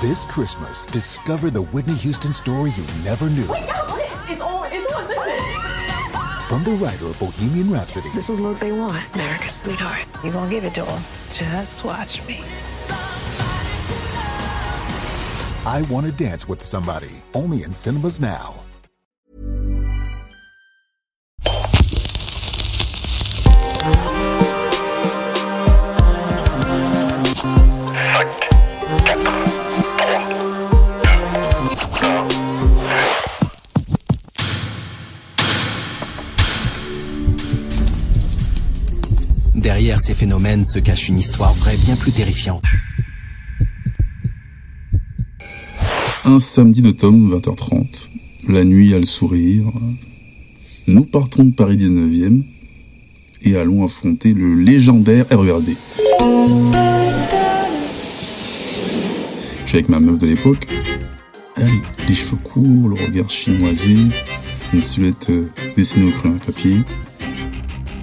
This Christmas, discover the Whitney Houston story you never knew. Wait, no, it's on, it's on, listen. From the writer of Bohemian Rhapsody. This is what they want, America's sweetheart. You gonna give it to them. Just watch me. I Want to Dance with Somebody. Only in cinemas now. Ces phénomènes se cache une histoire vraie bien plus terrifiante. Un samedi d'automne, 20h30. La nuit a le sourire. Nous partons de Paris 19e et allons affronter le légendaire RERD. Je suis avec ma meuf de l'époque. Allez, les cheveux courts, le regard chinoisé, une silhouette euh, dessinée au crayon à papier.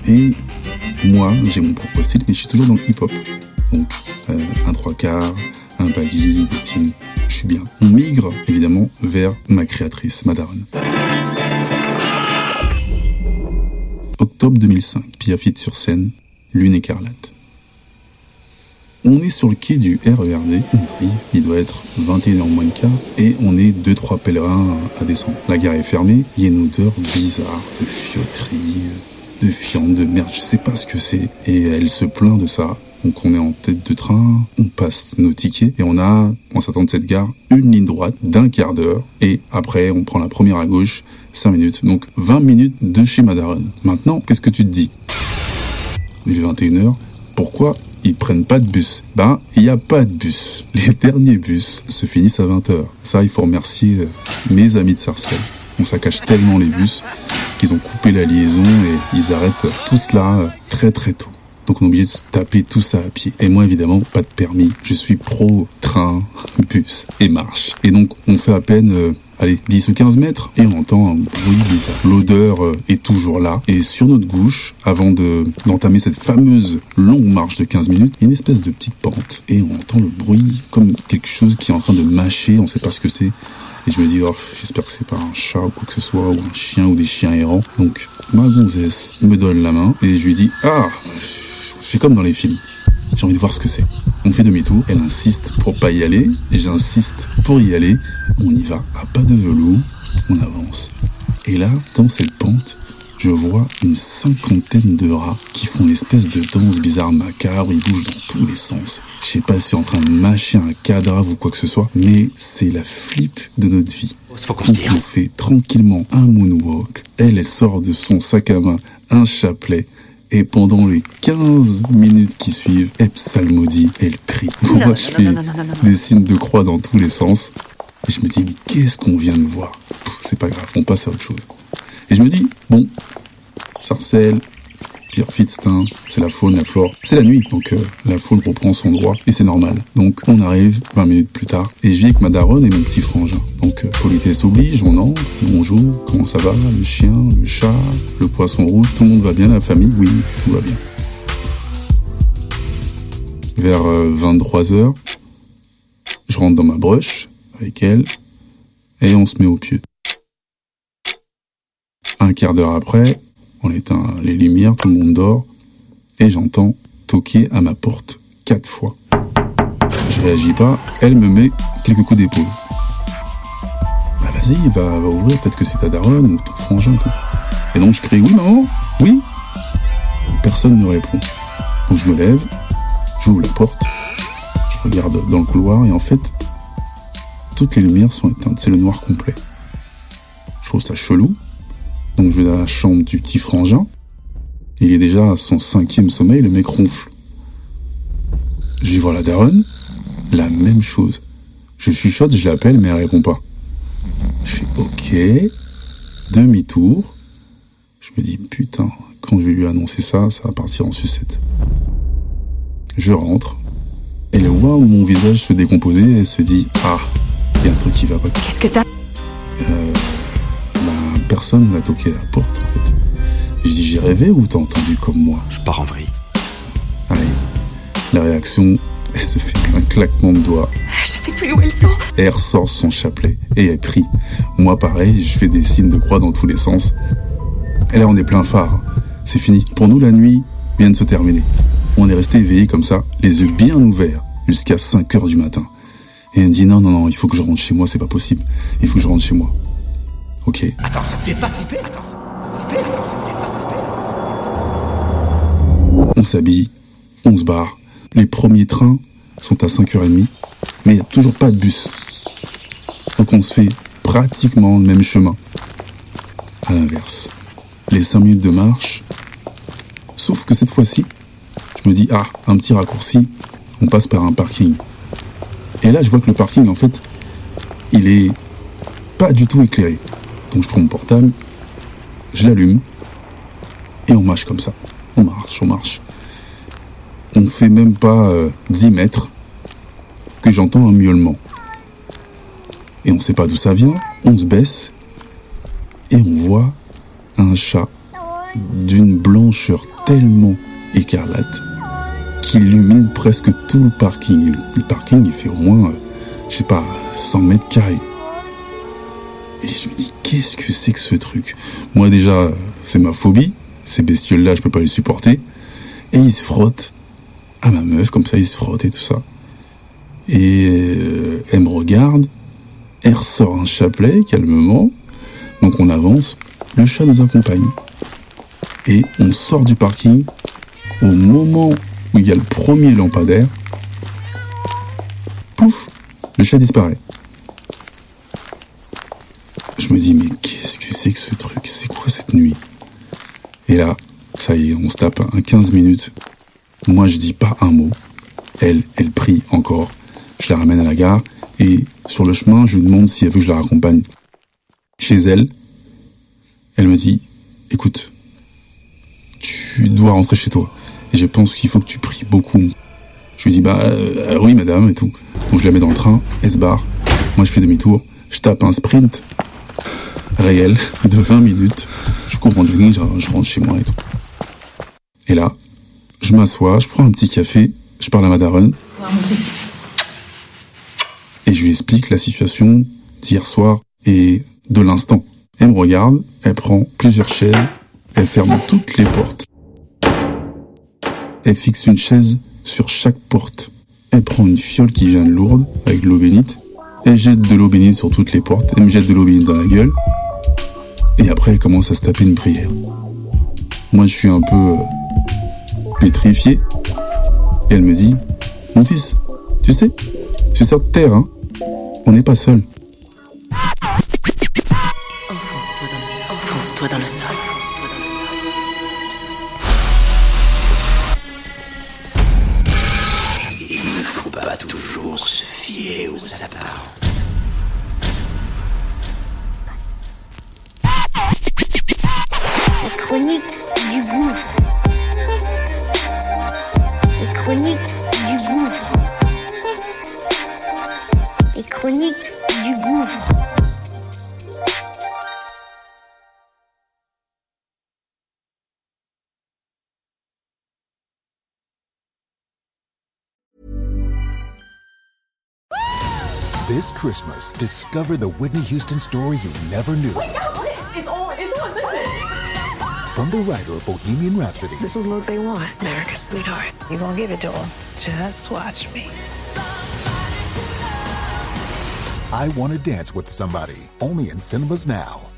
Et moi, j'ai mon propre style, mais je suis toujours dans le hip-hop. Donc, euh, un trois quarts, un baggy, des jeans, je suis bien. On migre, évidemment, vers ma créatrice, Madaron. Octobre 2005, Piafite sur scène, Lune écarlate. On est sur le quai du RERD, on arrive, il doit être 21h moins de quart, et on est deux trois pèlerins à descendre. La gare est fermée, il y a une odeur bizarre de fiauterie, de fiente, de merde, je sais pas ce que c'est. Et elle se plaint de ça. Donc on est en tête de train, on passe nos tickets et on a, en s'attend de cette gare, une ligne droite d'un quart d'heure et après on prend la première à gauche, 5 minutes. Donc 20 minutes de chez Madaron. Maintenant, qu'est-ce que tu te dis? Il est 21h, pourquoi ils prennent pas de bus? Ben, il n'y a pas de bus. Les derniers bus se finissent à 20h. Ça, il faut remercier euh, mes amis de Sarcelles. On saccage tellement les bus qu'ils ont coupé la liaison et ils arrêtent tout cela euh, très très tôt. Donc on est obligé de se taper tout ça à pied. Et moi évidemment, pas de permis. Je suis pro train, bus et marche. Et donc on fait à peine... euh, Allez, 10 ou 15 mètres, et on entend un bruit bizarre. L'odeur euh, est toujours là, et sur notre gauche, avant de d'entamer cette fameuse longue marche de 15 minutes, il y a une espèce de petite pente, et on entend le bruit comme quelque chose qui est en train de mâcher, on sait pas ce que c'est. Et je me dis, oh, j'espère que c'est pas un chat ou quoi que ce soit, ou un chien ou des chiens errants. Donc, ma gonzesse me donne la main, et je lui dis, ah, je fais comme dans les films. J'ai envie de voir ce que c'est. On fait demi-tour, elle insiste pour pas y aller, et j'insiste pour y aller. On y va à pas de velours, on avance. Et là, dans cette pente, je vois une cinquantaine de rats qui font une espèce de danse bizarre macabre, ils bougent dans tous les sens. Je sais pas si c'est en train de mâcher un cadavre ou quoi que ce soit, mais c'est la flip de notre vie. Faut qu'on tire. on fait tranquillement un moonwalk. Elle, elle sort de son sac à main un chapelet. Et pendant les 15 minutes qui suivent, elle psalmodie, elle crie. Moi, je fais des signes de croix dans tous les sens. Et je me dis, mais qu'est-ce qu'on vient de voir? C'est pas grave, on passe à autre chose. Et je me dis, bon, Sarcelles, Pierre Fitztin, c'est la faune, la flore. C'est la nuit, donc euh, la faune reprend son droit et c'est normal. Donc on arrive 20 minutes plus tard et je vis avec ma daronne et mon petit frangin. Donc euh, politesse oblige, on entre, bonjour, comment ça va Le chien, le chat, le poisson rouge, tout le monde va bien, la famille Oui, tout va bien. Vers 23h, je rentre dans ma broche avec elle et on se met au pieu. Un quart d'heure après, on éteint les lumières, tout le monde dort, et j'entends toquer à ma porte quatre fois. Je réagis pas, elle me met quelques coups d'épaule. Bah vas-y, va, va ouvrir, peut-être que c'est ta daronne ou ton frangin et tout. Et donc je crie oui maman, oui. Personne ne répond. Donc je me lève, j'ouvre la porte, je regarde dans le couloir et en fait, toutes les lumières sont éteintes, c'est le noir complet. Je trouve ça chelou, donc je vais dans la chambre du petit frangin. Il est déjà à son cinquième sommeil, le mec ronfle. Je vais voir la daronne, la même chose. Je chuchote, je l'appelle, mais elle répond pas. Je fais ok, demi-tour. Je me dis putain, quand je vais lui annoncer ça, ça va partir en sucette. Je rentre, elle voit mon visage se décomposer et elle se dit ah, il y a un truc qui va pas. Qu'est-ce que t'as? Ben, personne n'a toqué à la porte en fait. Et je dis j'ai rêvé ou t'as entendu comme moi? Je pars en vrille. Allez, la réaction, elle se fait un claquement de doigts. Je sais plus où elles sont. Et elle ressort son chapelet et elle prie. Moi, pareil, je fais des signes de croix dans tous les sens. Et là, on est plein phare. C'est fini. Pour nous, la nuit vient de se terminer. On est resté éveillé comme ça, les yeux bien ouverts, jusqu'à 5 heures du matin. Et elle me dit non, non, non, il faut que je rentre chez moi, c'est pas possible. Il faut que je rentre chez moi. Ok. Attends, ça te fait pas flipper Attends, ça me fait flipper Attends, ça me fait pas flipper On s'habille, on se barre. Les premiers trains sont à 5h30, mais il n'y a toujours pas de bus. Donc on se fait pratiquement le même chemin. À l'inverse. Les 5 minutes de marche. Sauf que cette fois-ci, je me dis, ah, un petit raccourci, on passe par un parking. Et là, je vois que le parking, en fait, il est pas du tout éclairé. Donc je prends mon portable, je l'allume, et on marche comme ça. On marche, on marche. On fait même pas euh, 10 mètres que j'entends un miaulement. Et on sait pas d'où ça vient, on se baisse, et on voit un chat d'une blancheur tellement écarlate qui illumine presque tout le parking. Le parking, il fait au moins, euh, je sais pas, 100 mètres carrés. Et je me dis, qu'est-ce que c'est que ce truc? Moi déjà, c'est ma phobie. Ces bestioles-là, je peux pas les supporter. Et il se frotte à ma meuf, comme ça, il se frotte et tout ça. Et euh, elle me regarde, elle ressort un chapelet calmement. Donc on avance, le chat nous accompagne. Et on sort du parking au moment où il y a le premier lampadaire. Pouf, le chat disparaît. Je me dis, mais qu'est-ce que c'est que ce truc? C'est quoi cette nuit? Et là, ça y est, on se tape un 15 minutes. Moi, je dis pas un mot. Elle, elle prie encore. Je la ramène à la gare et sur le chemin, je lui demande si elle veut que je la raccompagne. Chez elle, elle me dit, écoute, tu dois rentrer chez toi. Et je pense qu'il faut que tu pries beaucoup. Je lui dis, bah euh, oui madame et tout. Donc je la mets dans le train, elle se barre. Moi je fais demi-tour, je tape un sprint réel de 20 minutes. Je cours en jogging, je, rentre chez moi et tout. Et là, je m'assois, je prends un petit café, je parle à ma daronne. Et je lui explique la situation d'hier soir et de l'instant. Elle me regarde, elle prend plusieurs chaises, elle ferme toutes les portes. Elle fixe une chaise sur chaque porte. Elle prend une fiole qui vient de Lourdes avec de l'eau bénite. Elle jette de l'eau bénite sur toutes les portes. Elle me jette de l'eau bénite dans la gueule. Et après, elle commence à se taper une prière. Moi, je suis un peu euh, pétrifié. Et elle me dit, mon fils, tu sais, tu sors de terre, hein On n'est pas seul. Enfonce-toi dans le sol. Enfonce-toi dans le sol. Enfonce-toi dans le sol. Il ne faut pas toujours se fier aux apparences. Chroniques du gouffre. This Christmas, discover the Whitney Houston story you never knew. It's on. It's on. Listen. From the writer of Bohemian Rhapsody This is what they want. America's sweetheart. You're gonna give it to them. Just watch me. I Want to Dance with Somebody, only in cinemas now.